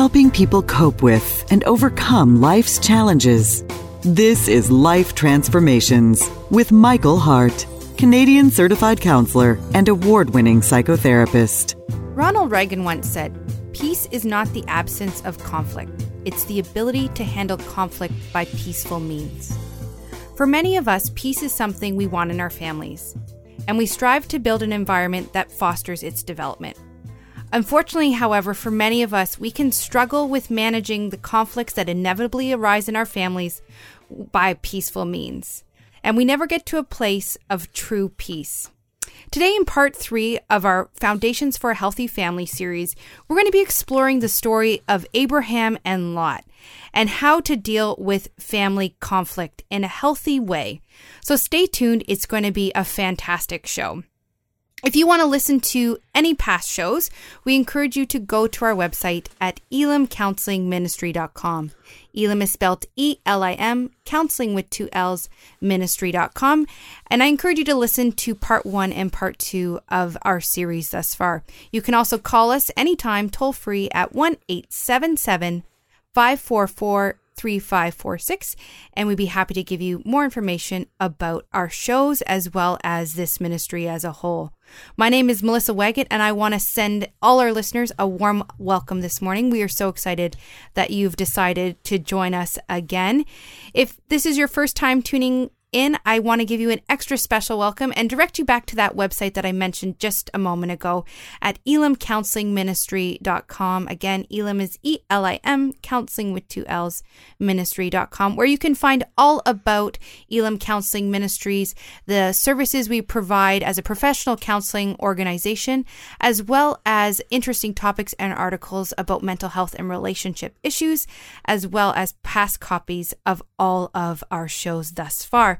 helping people cope with and overcome life's challenges. This is Life Transformations with Michael Hart, Canadian certified counselor and award winning psychotherapist. Ronald Reagan once said, Peace is not the absence of conflict, it's the ability to handle conflict by peaceful means. For many of us, peace is something we want in our families, and we strive to build an environment that fosters its development. Unfortunately, however, for many of us, we can struggle with managing the conflicts that inevitably arise in our families by peaceful means. And we never get to a place of true peace. Today, in part three of our Foundations for a Healthy Family series, we're going to be exploring the story of Abraham and Lot and how to deal with family conflict in a healthy way. So stay tuned, it's going to be a fantastic show. If you want to listen to any past shows, we encourage you to go to our website at elimcounselingministry.com. Elim is spelled E L I M, counseling with two L's, ministry.com. And I encourage you to listen to part one and part two of our series thus far. You can also call us anytime toll free at 1 877 544 3546, and we'd be happy to give you more information about our shows as well as this ministry as a whole. My name is Melissa Waggett, and I want to send all our listeners a warm welcome this morning. We are so excited that you've decided to join us again. If this is your first time tuning in, I want to give you an extra special welcome and direct you back to that website that I mentioned just a moment ago at elimcounselingministry.com. Again, Elim is E L I M, counseling with two L's, ministry.com, where you can find all about Elim Counseling Ministries, the services we provide as a professional counseling organization, as well as interesting topics and articles about mental health and relationship issues, as well as past copies of all of our shows thus far.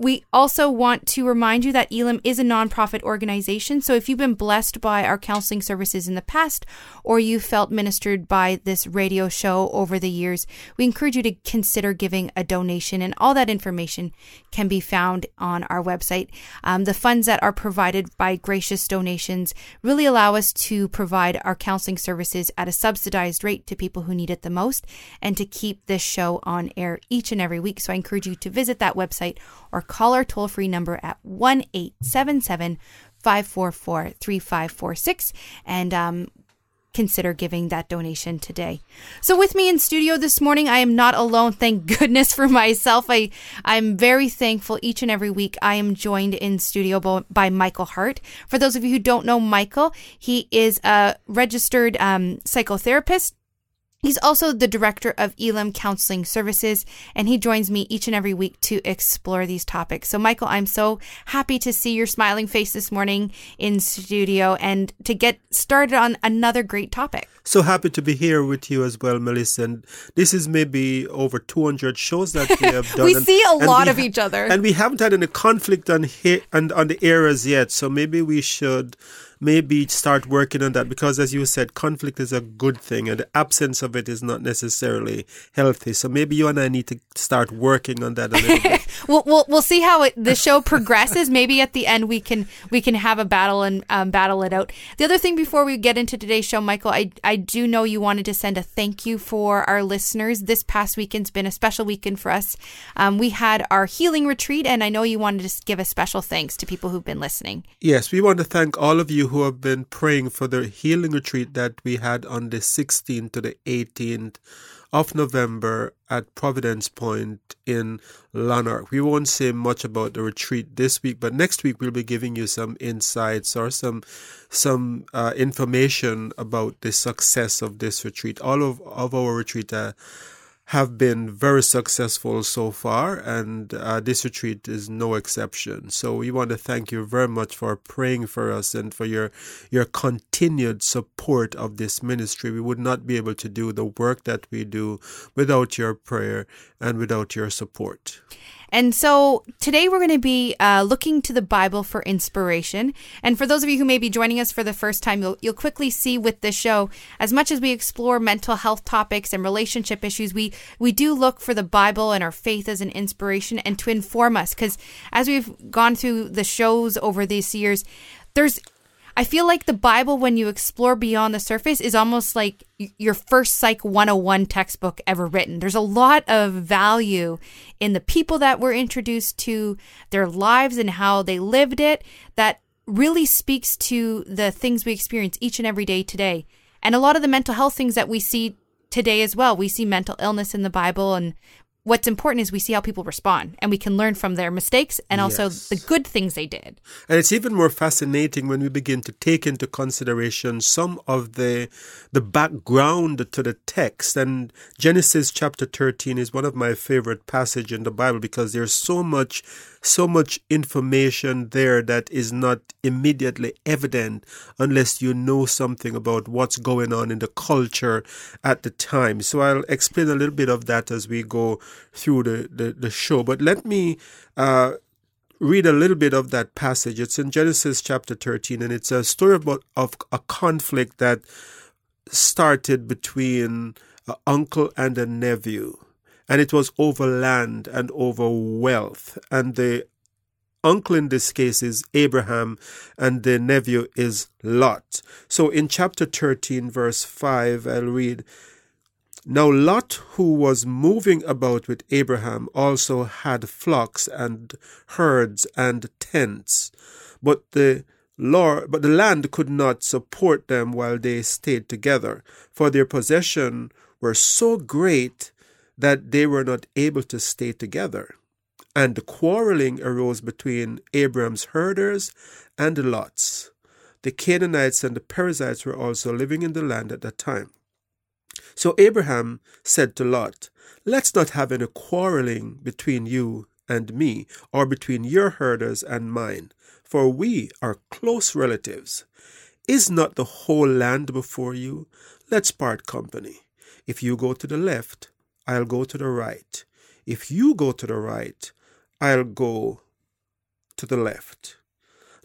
We also want to remind you that Elim is a nonprofit organization. So if you've been blessed by our counseling services in the past or you felt ministered by this radio show over the years, we encourage you to consider giving a donation. And all that information can be found on our website. Um, the funds that are provided by gracious donations really allow us to provide our counseling services at a subsidized rate to people who need it the most and to keep this show on air each and every week. So I encourage you to visit that website or call our toll free number at 1 877 544 3546 and um, consider giving that donation today. So with me in studio this morning, I am not alone. Thank goodness for myself. I I'm very thankful each and every week. I am joined in studio by Michael Hart. For those of you who don't know Michael, he is a registered um, psychotherapist He's also the director of Elim Counseling Services, and he joins me each and every week to explore these topics. So, Michael, I'm so happy to see your smiling face this morning in studio and to get started on another great topic. So happy to be here with you as well, Melissa. And this is maybe over 200 shows that we have done. we and, see a lot of ha- each other. And we haven't had any conflict on, he- on, on the areas yet. So maybe we should maybe start working on that because, as you said, conflict is a good thing and the absence of it is not necessarily healthy. So maybe you and I need to start working on that a little bit. we'll, we'll, we'll see how it, the show progresses. maybe at the end we can we can have a battle and um, battle it out. The other thing before we get into today's show, Michael, I I do know you wanted to send a thank you for our listeners. This past weekend's been a special weekend for us. Um, we had our healing retreat, and I know you wanted to give a special thanks to people who've been listening. Yes, we want to thank all of you who have been praying for the healing retreat that we had on the 16th to the 18th of November at Providence Point in Lanark. We won't say much about the retreat this week, but next week we'll be giving you some insights or some some uh, information about the success of this retreat. All of, of our retreat uh, have been very successful so far, and uh, this retreat is no exception. So we want to thank you very much for praying for us and for your your continued support of this ministry. We would not be able to do the work that we do without your prayer and without your support. And so today we're going to be uh, looking to the Bible for inspiration. And for those of you who may be joining us for the first time, you'll, you'll quickly see with this show, as much as we explore mental health topics and relationship issues, we, we do look for the Bible and our faith as an inspiration and to inform us. Because as we've gone through the shows over these years, there's I feel like the Bible, when you explore beyond the surface, is almost like your first Psych 101 textbook ever written. There's a lot of value in the people that were introduced to, their lives and how they lived it, that really speaks to the things we experience each and every day today. And a lot of the mental health things that we see today as well. We see mental illness in the Bible and what's important is we see how people respond and we can learn from their mistakes and also yes. the good things they did. And it's even more fascinating when we begin to take into consideration some of the the background to the text and Genesis chapter 13 is one of my favorite passage in the Bible because there's so much so much information there that is not immediately evident unless you know something about what's going on in the culture at the time. So I'll explain a little bit of that as we go through the, the, the show. But let me uh, read a little bit of that passage. It's in Genesis chapter 13, and it's a story about of a conflict that started between an uncle and a nephew and it was over land and over wealth. And the uncle in this case is Abraham, and the nephew is Lot. So in chapter 13, verse 5, I'll read Now Lot, who was moving about with Abraham, also had flocks and herds and tents, but the Lord, but the land could not support them while they stayed together, for their possession were so great that they were not able to stay together. And quarreling arose between Abram's herders and Lot's. The Canaanites and the Perizzites were also living in the land at that time. So Abraham said to Lot, Let's not have any quarreling between you and me, or between your herders and mine, for we are close relatives. Is not the whole land before you? Let's part company. If you go to the left, I'll go to the right. If you go to the right, I'll go to the left.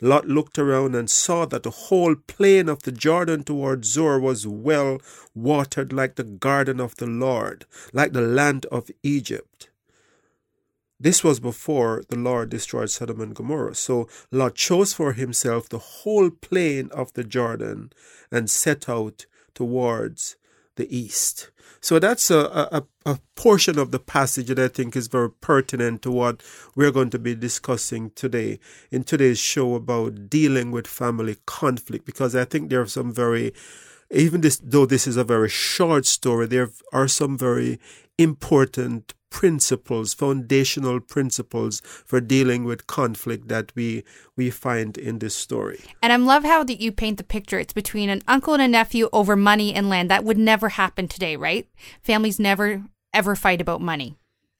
Lot looked around and saw that the whole plain of the Jordan toward Zoar was well watered like the garden of the Lord, like the land of Egypt. This was before the Lord destroyed Sodom and Gomorrah. So Lot chose for himself the whole plain of the Jordan and set out towards the east. So that's a, a, a, portion of the passage that I think is very pertinent to what we're going to be discussing today in today's show about dealing with family conflict, because I think there are some very, even this, though this is a very short story, there are some very important principles, foundational principles for dealing with conflict that we we find in this story. And I love how that you paint the picture. It's between an uncle and a nephew over money and land. That would never happen today, right? Families never ever fight about money.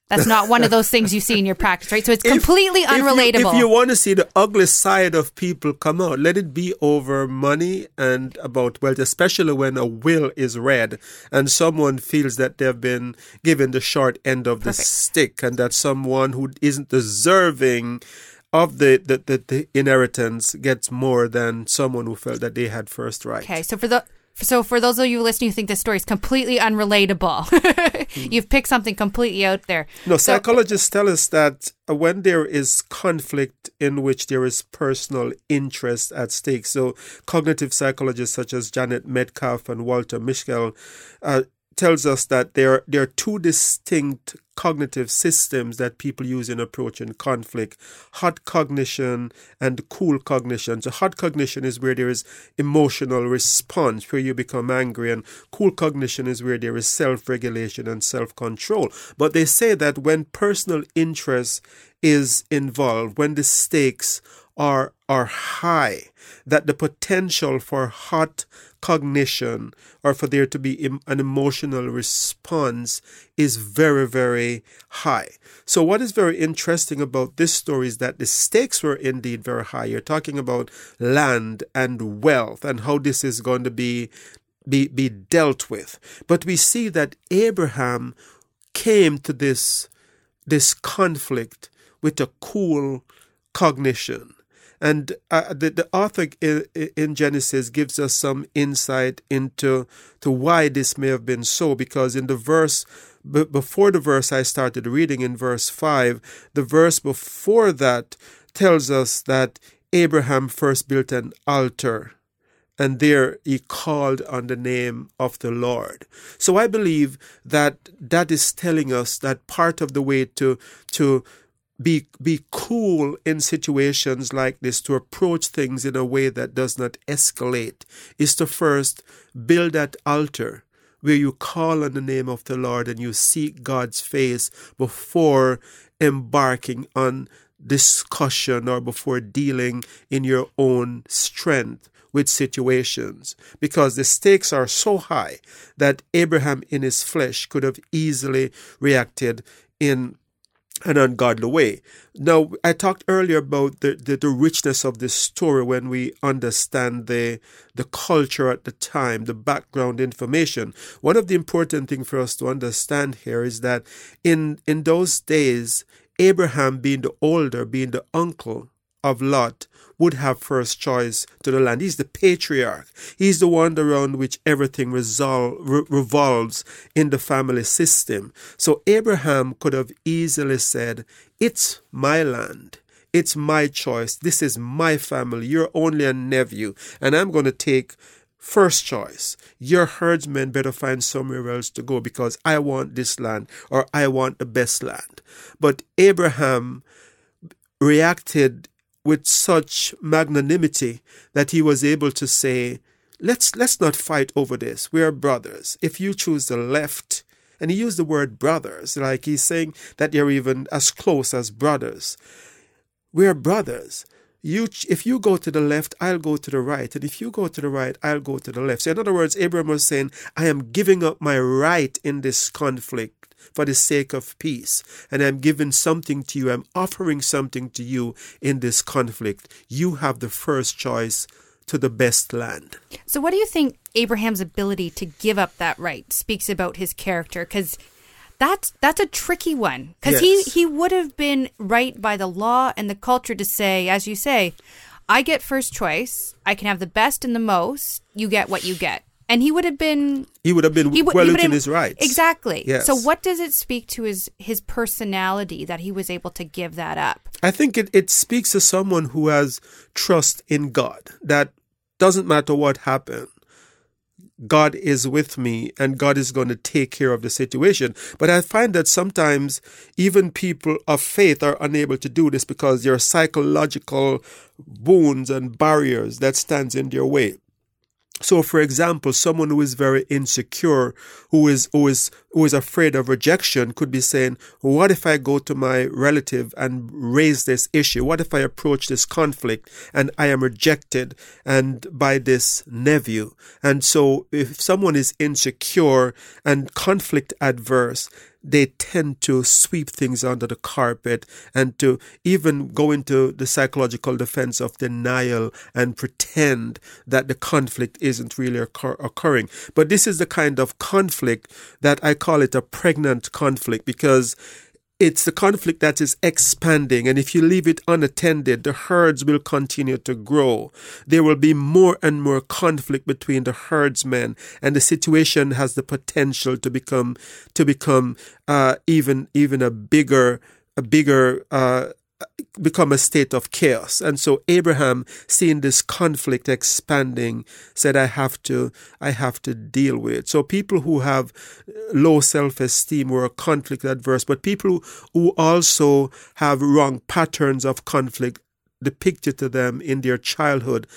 That's not one of those things you see in your practice, right? So it's completely if, unrelatable. If you, if you, want to see the ugly side of people come out, let it be over money and about wealth, especially when a will is read and someone feels that they've been given the short end of the Perfect. stick and that someone who isn't deserving of the, the, the, the, inheritance gets more than someone who felt that they had first right. Okay, so for the so for those of you listening who think this story is completely unrelatable, mm. you've picked something completely out there. No, so, psychologists tell us that when there is conflict in which there is personal interest at stake, so cognitive psychologists such as Janet Metcalfe and Walter Mischel uh, tells us that there, there are two distinct cognitive systems that people use in approaching conflict hot cognition and cool cognition. So, hot cognition is where there is emotional response, where you become angry, and cool cognition is where there is self regulation and self control. But they say that when personal interest is involved, when the stakes are, are high, that the potential for hot cognition or for there to be an emotional response is very, very high. So, what is very interesting about this story is that the stakes were indeed very high. You're talking about land and wealth and how this is going to be, be, be dealt with. But we see that Abraham came to this, this conflict with a cool cognition and uh, the, the author in, Genesis gives us some insight into to why this may have been so, because in the verse, b- before the verse I started reading in verse 5, the verse before that tells us that Abraham first built an altar and there he called on the name of the Lord. So I believe that that is telling us that part of the way to to be be cool in situations like this to approach things in a way that does not escalate. Is to first build that altar where you call on the name of the Lord and you seek God's face before embarking on discussion or before dealing in your own strength with situations. Because the stakes are so high that Abraham in his flesh could have easily reacted in an ungodly way. Now, I talked earlier about the, the, the, richness of this story when we understand the, the culture at the time, the background information. One of the important things for us to understand here is that in, in those days, Abraham being the older, being the uncle of Lot, would have first choice to the land. He's the patriarch. He's the one around which everything resol- re- revolves in the family system. So Abraham could have easily said, It's my land. It's my choice. This is my family. You're only a nephew, and I'm going to take first choice. Your herdsmen better find somewhere else to go because I want this land or I want the best land. But Abraham reacted with such magnanimity that he was able to say, let's let's not fight over this. We are brothers. If you choose the left, and he used the word brothers, like he's saying that you're even as close as brothers. We are brothers. You, if you go to the left, I'll go to the right. And if you go to the right, I'll go to the left. So, in other words, Abraham was saying, I am giving up my right in this conflict for the sake of peace. And I'm giving something to you, I'm offering something to you in this conflict. You have the first choice to the best land. So, what do you think Abraham's ability to give up that right speaks about his character? Because that's that's a tricky one. Because yes. he he would have been right by the law and the culture to say, as you say, I get first choice. I can have the best and the most. You get what you get and he would have been he would have been he well within his rights exactly yes. so what does it speak to his his personality that he was able to give that up i think it, it speaks to someone who has trust in god that doesn't matter what happened God is with me and God is going to take care of the situation. But I find that sometimes even people of faith are unable to do this because there are psychological wounds and barriers that stands in their way. So, for example, someone who is very insecure, who is who is who is afraid of rejection, could be saying, "What if I go to my relative and raise this issue? What if I approach this conflict and I am rejected and by this nephew?" And so, if someone is insecure and conflict adverse, they tend to sweep things under the carpet and to even go into the psychological defense of denial and pretend that the conflict isn't really occur- occurring. But this is the kind of conflict that I call it a pregnant conflict because it's the conflict that is expanding, and if you leave it unattended, the herds will continue to grow. There will be more and more conflict between the herdsmen, and the situation has the potential to become to become uh, even even a bigger a bigger uh, become a state of chaos. And so Abraham, seeing this conflict expanding, said, I have to, I have to deal with it. So people who have low self-esteem or conflict adverse, but people who also have wrong patterns of conflict depicted to them in their childhood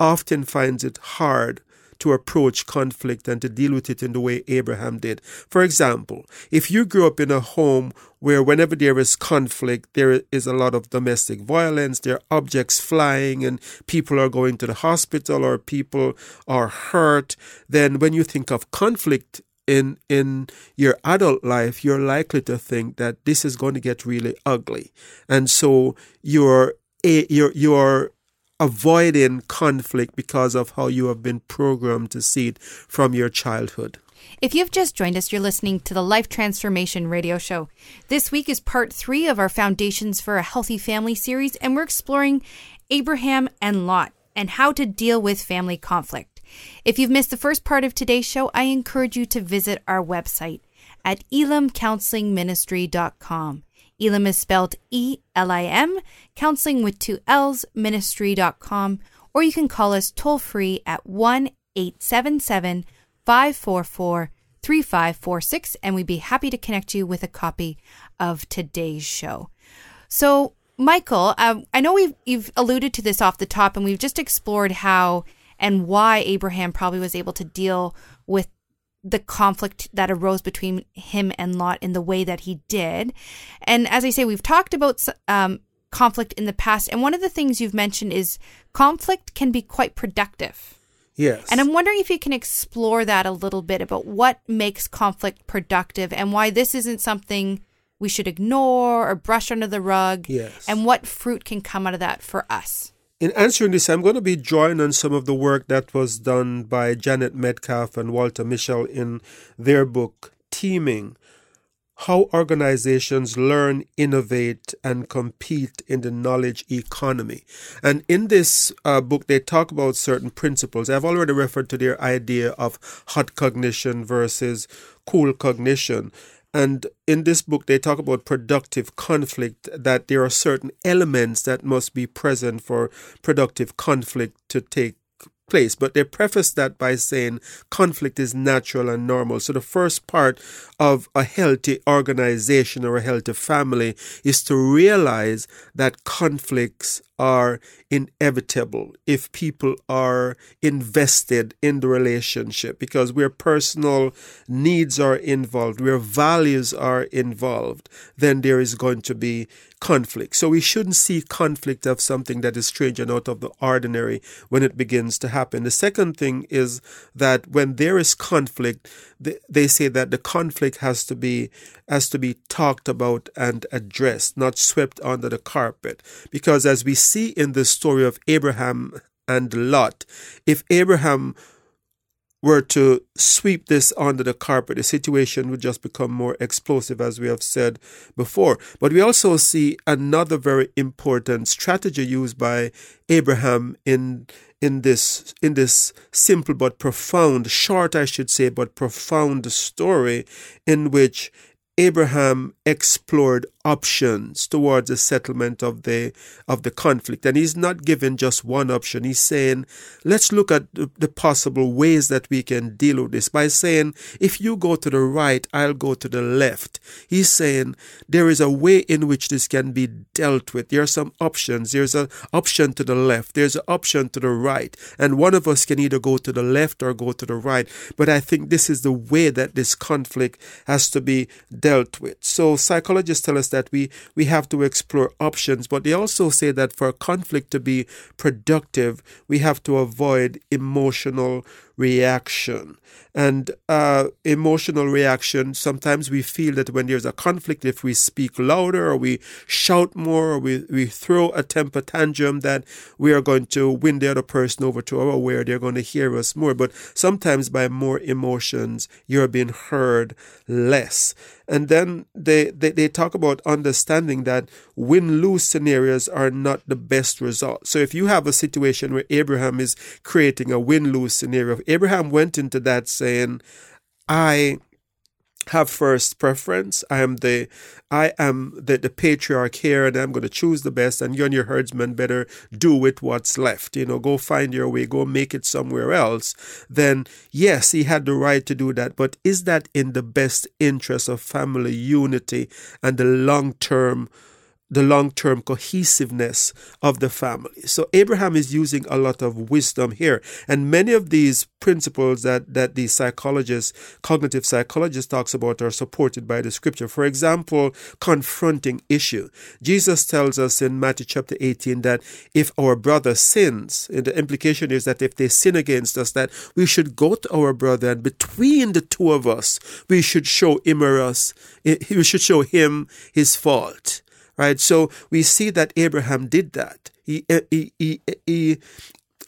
often finds it hard to approach conflict and to deal with it in the way Abraham did. For example, if you grew up in a home where whenever there is conflict, there is a lot of domestic violence, there are objects flying and people are going to the hospital or people are hurt, then when you think of conflict in in your adult life, you're likely to think that this is going to get really ugly, and so you're eh, you're you're avoiding conflict because of how you have been programmed to see it from your childhood. If you've just joined us, you're listening to the Life Transformation Radio Show. This week is part three of our Foundations for a Healthy Family series, and we're exploring Abraham and Lot and how to deal with family conflict. If you've missed the first part of today's show, I encourage you to visit our website at elimcounselingministry.com Elim is spelled E L I M, counseling with two L's, ministry.com, or you can call us toll free at 1 877 544 3546, and we'd be happy to connect you with a copy of today's show. So, Michael, uh, I know we've you've alluded to this off the top, and we've just explored how and why Abraham probably was able to deal with the conflict that arose between him and Lot in the way that he did. And as I say, we've talked about um, conflict in the past, and one of the things you've mentioned is conflict can be quite productive. Yes. And I'm wondering if you can explore that a little bit about what makes conflict productive and why this isn't something we should ignore or brush under the rug. Yes. And what fruit can come out of that for us. In answering this, I'm going to be drawing on some of the work that was done by Janet Metcalfe and Walter Mischel in their book, Teaming How Organizations Learn, Innovate, and Compete in the Knowledge Economy. And in this uh, book, they talk about certain principles. I've already referred to their idea of hot cognition versus cool cognition. And in this book, they talk about productive conflict, that there are certain elements that must be present for productive conflict to take place. But they preface that by saying conflict is natural and normal. So the first part of a healthy organization or a healthy family is to realize that conflicts are inevitable if people are invested in the relationship because where personal needs are involved, where values are involved, then there is going to be conflict. So we shouldn't see conflict of something that is strange and out of the ordinary when it begins to happen. The second thing is that when there is conflict, they say that the conflict has to be has to be talked about and addressed, not swept under the carpet. Because as we see in the story of Abraham and Lot, if Abraham were to sweep this under the carpet, the situation would just become more explosive, as we have said before. But we also see another very important strategy used by Abraham in in this in this simple but profound, short I should say, but profound story in which Abraham explored options towards the settlement of the of the conflict. And he's not given just one option. He's saying let's look at the, the, possible ways that we can deal with this. By saying if you go to the right I'll go to the left. He's saying there is a way in which this can be dealt with. There are some options. There's an option to the left. There's an option to the right. And one of us can either go to the left or go to the right. But I think this is the way that this conflict has to be dealt with. So psychologists tell us that that we, we have to explore options, but they also say that for conflict to be productive, we have to avoid emotional reaction. And uh, emotional reaction, sometimes we feel that when there's a conflict, if we speak louder or we shout more or we, we throw a temper tantrum, that we are going to win the other person over to our way they're going to hear us more. But sometimes by more emotions, you're being heard less. And then they, they, they talk about understanding that win lose scenarios are not the best result. So if you have a situation where Abraham is creating a win lose scenario, Abraham went into that saying, I have first preference. I am the I am the, the patriarch here and I'm gonna choose the best and you and your herdsmen better do with what's left. You know, go find your way, go make it somewhere else. Then yes, he had the right to do that, but is that in the best interest of family unity and the long term the long term cohesiveness of the family. So Abraham is using a lot of wisdom here. And many of these principles that, that the psychologist, cognitive psychologist talks about are supported by the scripture. For example, confronting issue. Jesus tells us in Matthew chapter 18 that if our brother sins, and the implication is that if they sin against us, that we should go to our brother and between the two of us, we should show him us, we should show him his fault right? So we see that Abraham did that. He, he, he, he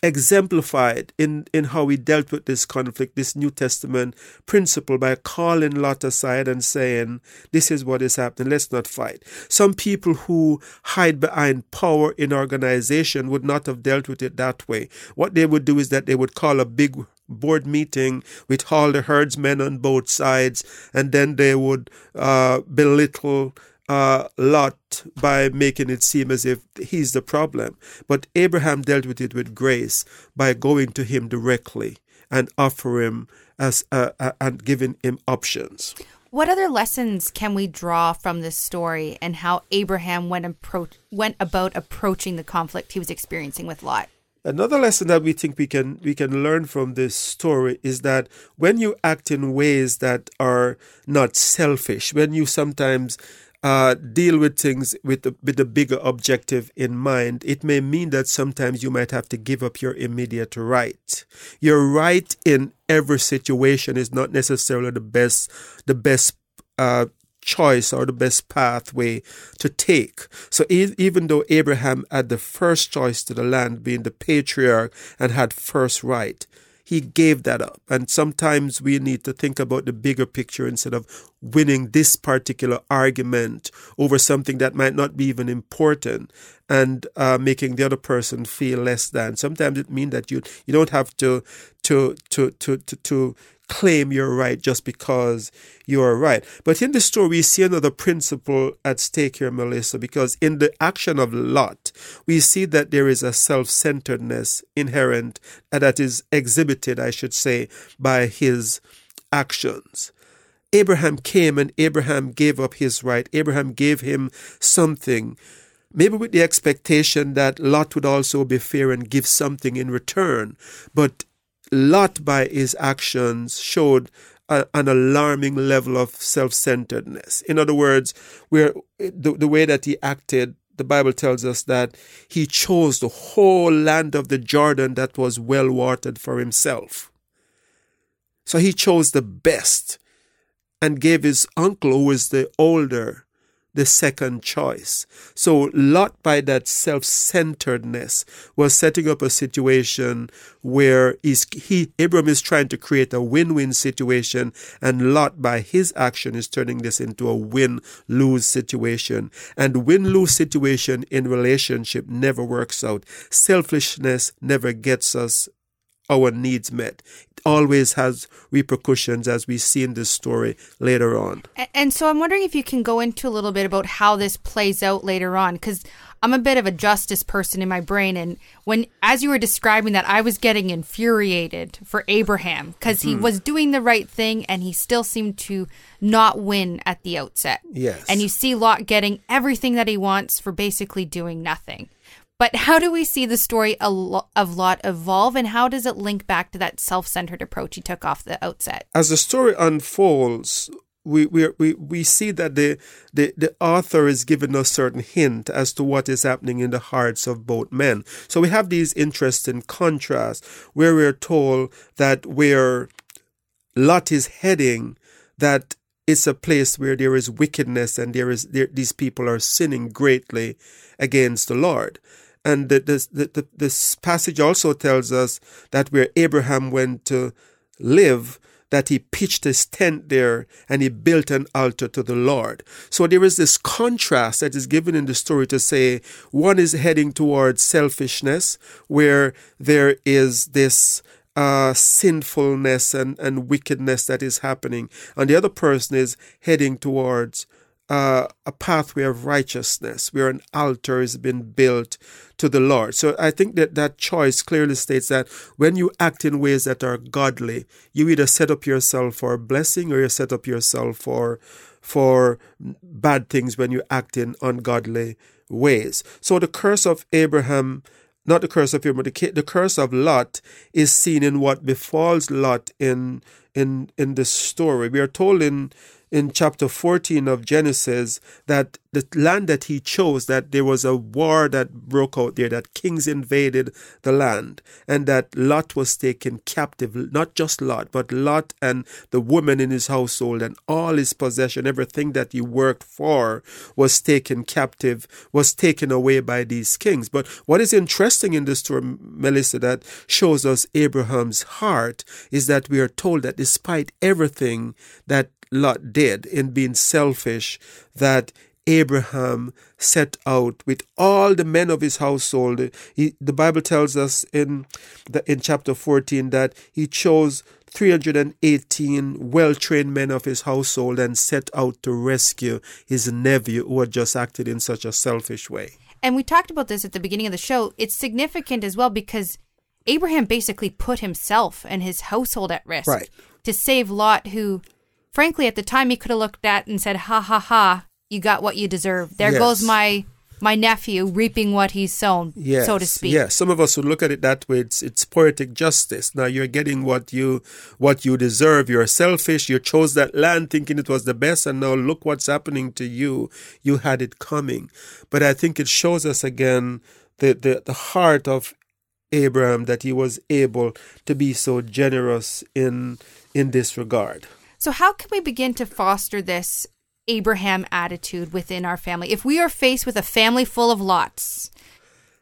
exemplified in, in how he dealt with this conflict, this New Testament principle by calling Lot aside and saying, This is what is happening, let's not fight. Some people who hide behind power in organization would not have dealt with it that way. What they would do is that they would call a big board meeting with all the herdsmen on both sides, and then they would uh, belittle uh, Lot by making it seem as if he's the problem. But Abraham dealt with it with grace by going to him directly and offering him as uh, uh, and giving him options. What other lessons can we draw from this story and how Abraham went, appro- went about approaching the conflict he was experiencing with Lot? Another lesson that we think we can we can learn from this story is that when you act in ways that are not selfish, when you sometimes uh, deal with things with the, with the bigger objective in mind, it may mean that sometimes you might have to give up your immediate right. Your right in every situation is not necessarily the best the best uh, choice or the best pathway to take. So even though Abraham had the first choice to the land, being the patriarch, and had first right, he gave that up. And sometimes we need to think about the bigger picture instead of winning this particular argument over something that might not be even important and uh, making the other person feel less than. Sometimes it means that you you don't have to to to to to, to claim you're right just because you're right. But in the story, we see another principle at stake here, Melissa, because in the action of Lot, we see that there is a self centeredness inherent uh, that is exhibited, I should say, by his actions. Abraham came and Abraham gave up his right. Abraham gave him something maybe with the expectation that Lot would also be fair and give something in return. But Lot, by his actions, showed a, an alarming level of self centeredness. In other words, where the, the way that he acted, the Bible tells us that he chose the whole land of the Jordan that was well watered for himself. So he chose the best and gave his uncle, who was the older, the second choice. So Lot, by that self-centeredness, was setting up a situation where he, Abram is trying to create a win-win situation, and Lot, by his action, is turning this into a win-lose situation. And win-lose situation in relationship never works out. Selfishness never gets us our needs met. It always has repercussions, as we see in this story later on. And so I'm wondering if you can go into a little bit about how this plays out later on, because I'm a bit of a justice person in my brain. And when, as you were describing that, I was getting infuriated for Abraham because mm-hmm. he was doing the right thing and he still seemed to not win at the outset. Yes. And you see Lot getting everything that he wants for basically doing nothing. But how do we see the story of Lot evolve, and how does it link back to that self centered approach he took off the outset? As the story unfolds, we, we, we, we see that the, the, the author is giving us certain hint as to what is happening in the hearts of both men. So we have these interesting contrasts where we're told that where Lot is heading, that it's a place where there is wickedness and there is there, these people are sinning greatly against the Lord. And the, the, the, this passage also tells us that where Abraham went to live, that he pitched his tent there and he built an altar to the Lord. So there is this contrast that is given in the story to say one is heading towards selfishness, where there is this uh, sinfulness and, and wickedness that is happening, and the other person is heading towards uh, a pathway of righteousness where an altar has been built to the Lord. So I think that that choice clearly states that when you act in ways that are godly, you either set up yourself for blessing or you set up yourself for for bad things when you act in ungodly ways. So the curse of Abraham not the curse of Abraham, the, the curse of Lot is seen in what befalls Lot in in in this story. We are told in in chapter 14 of Genesis that the land that he chose, that there was a war that broke out there, that kings invaded the land, and that Lot was taken captive. Not just Lot, but Lot and the woman in his household and all his possession, everything that he worked for was taken captive, was taken away by these kings. But what is interesting in this story, Melissa, that shows us Abraham's heart is that we are told that despite everything that Lot did in being selfish, that Abraham set out with all the men of his household. He, the Bible tells us in the, in chapter 14 that he chose 318 well trained men of his household and set out to rescue his nephew who had just acted in such a selfish way. And we talked about this at the beginning of the show. It's significant as well because Abraham basically put himself and his household at risk Right. to save Lot, who, frankly, at the time he could have looked at and said, "Ha ha ha! You got what you deserve. There Yes. goes my my nephew reaping what he's sown, Yes, so to speak." Yes, some of us would look at it that way. It's it's poetic justice. Now you're getting what you what you deserve. You're selfish. You chose that land thinking it was the best, and now look what's happening to you. You had it coming. But I think it shows us again the the, the heart of Abraham that he was able to be so generous in in this regard. So, how can we begin to foster this Abraham attitude within our family? If we are faced with a family full of lots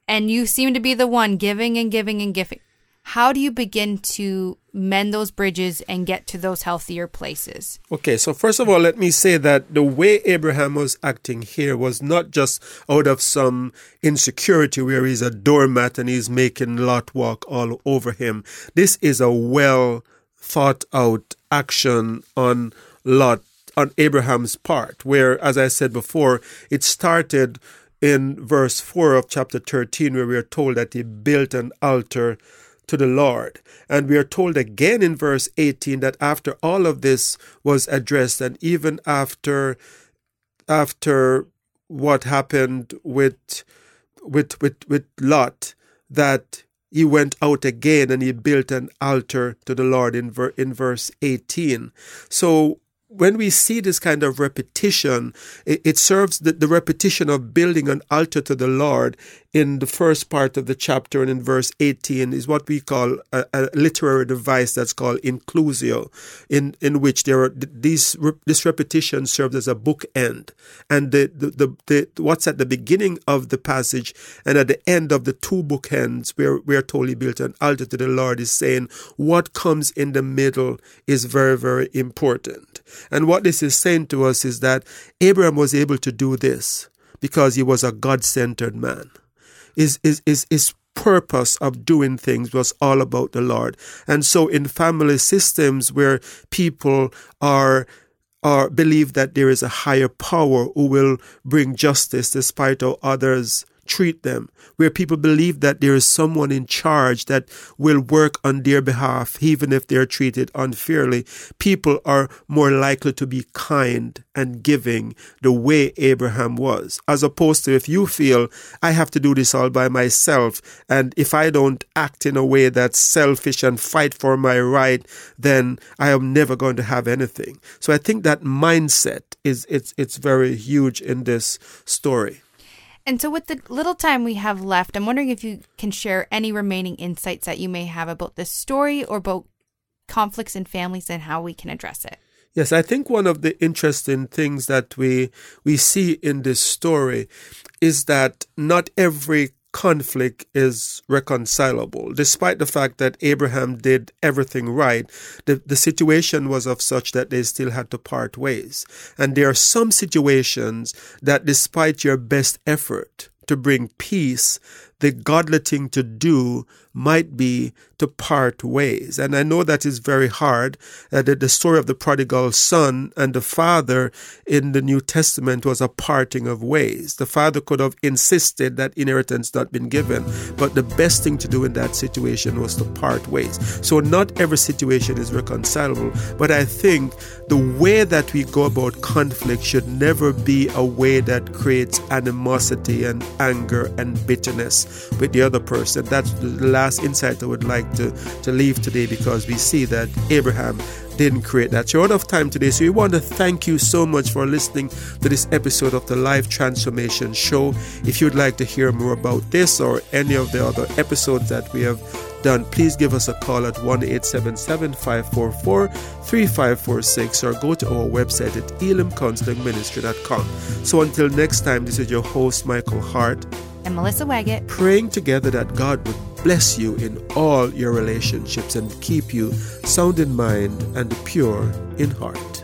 and you seem to be the one giving and giving and giving, how do you begin to mend those bridges and get to those healthier places? Okay, so first of all, let me say that the way Abraham was acting here was not just out of some insecurity where he's a doormat and he's making Lot walk all over him. This is a well thought out action on Lot, on Abraham's part, where, as I said before, it started in verse 4 of chapter 13, where we are told that he built an altar to the Lord. And we are told again in verse 18 that after all of this was addressed, and even after after what happened with with with, with Lot, that he went out again and he built an altar to the Lord in ver- in verse 18. So when we see this kind of repetition, it, it serves the, the repetition of building an altar to the Lord in the first part of the chapter and in verse 18 is what we call a, a literary device that's called inclusio, in, in which there are these this repetition serves as a bookend, and the, the, the, the what's at the beginning of the passage and at the end of the two bookends where we are he built an altar to the Lord is saying what comes in the middle is very very important, and what this is saying to us is that Abraham was able to do this because he was a God centered man is is is is purpose of doing things was all about the Lord. And so in family systems where people are are believe that there is a higher power who will bring justice despite how others treat them, where people believe that there is someone in charge that will work on their behalf, even if they're treated unfairly, people are more likely to be kind and giving the way Abraham was, as opposed to if you feel I have to do this all by myself, and if I don't act in a way that's selfish and fight for my right, then I am never going to have anything. So I think that mindset is it's it's very huge in this story. And so, with the little time we have left, I'm wondering if you can share any remaining insights that you may have about this story or about conflicts in families and how we can address it. Yes, I think one of the interesting things that we we see in this story is that not every conflict is reconcilable. Despite the fact that Abraham did everything right, the, the situation was of such that they still had to part ways. And there are some situations that despite your best effort to bring peace, the godly thing to do might be to part ways. And I know that is very hard. Uh, the, the story of the prodigal son and the father in the New Testament was a parting of ways. The father could have insisted that inheritance not been given, but the best thing to do in that situation was to part ways. So not every situation is reconcilable, but I think the way that we go about conflict should never be a way that creates animosity and anger and bitterness with the other person. That's the last insight I would like to, to leave today because we see that Abraham didn't create that. You're out of time today, so we want to thank you so much for listening to this episode of the Life Transformation Show. If you'd like to hear more about this or any of the other episodes that we have done, please give us a call at 1 877 544 3546 or go to our website at elimcounselingministry.com. So until next time, this is your host, Michael Hart, And Melissa Waggett. praying together that God would bless you in all your relationships and keep you sound in mind and pure in heart.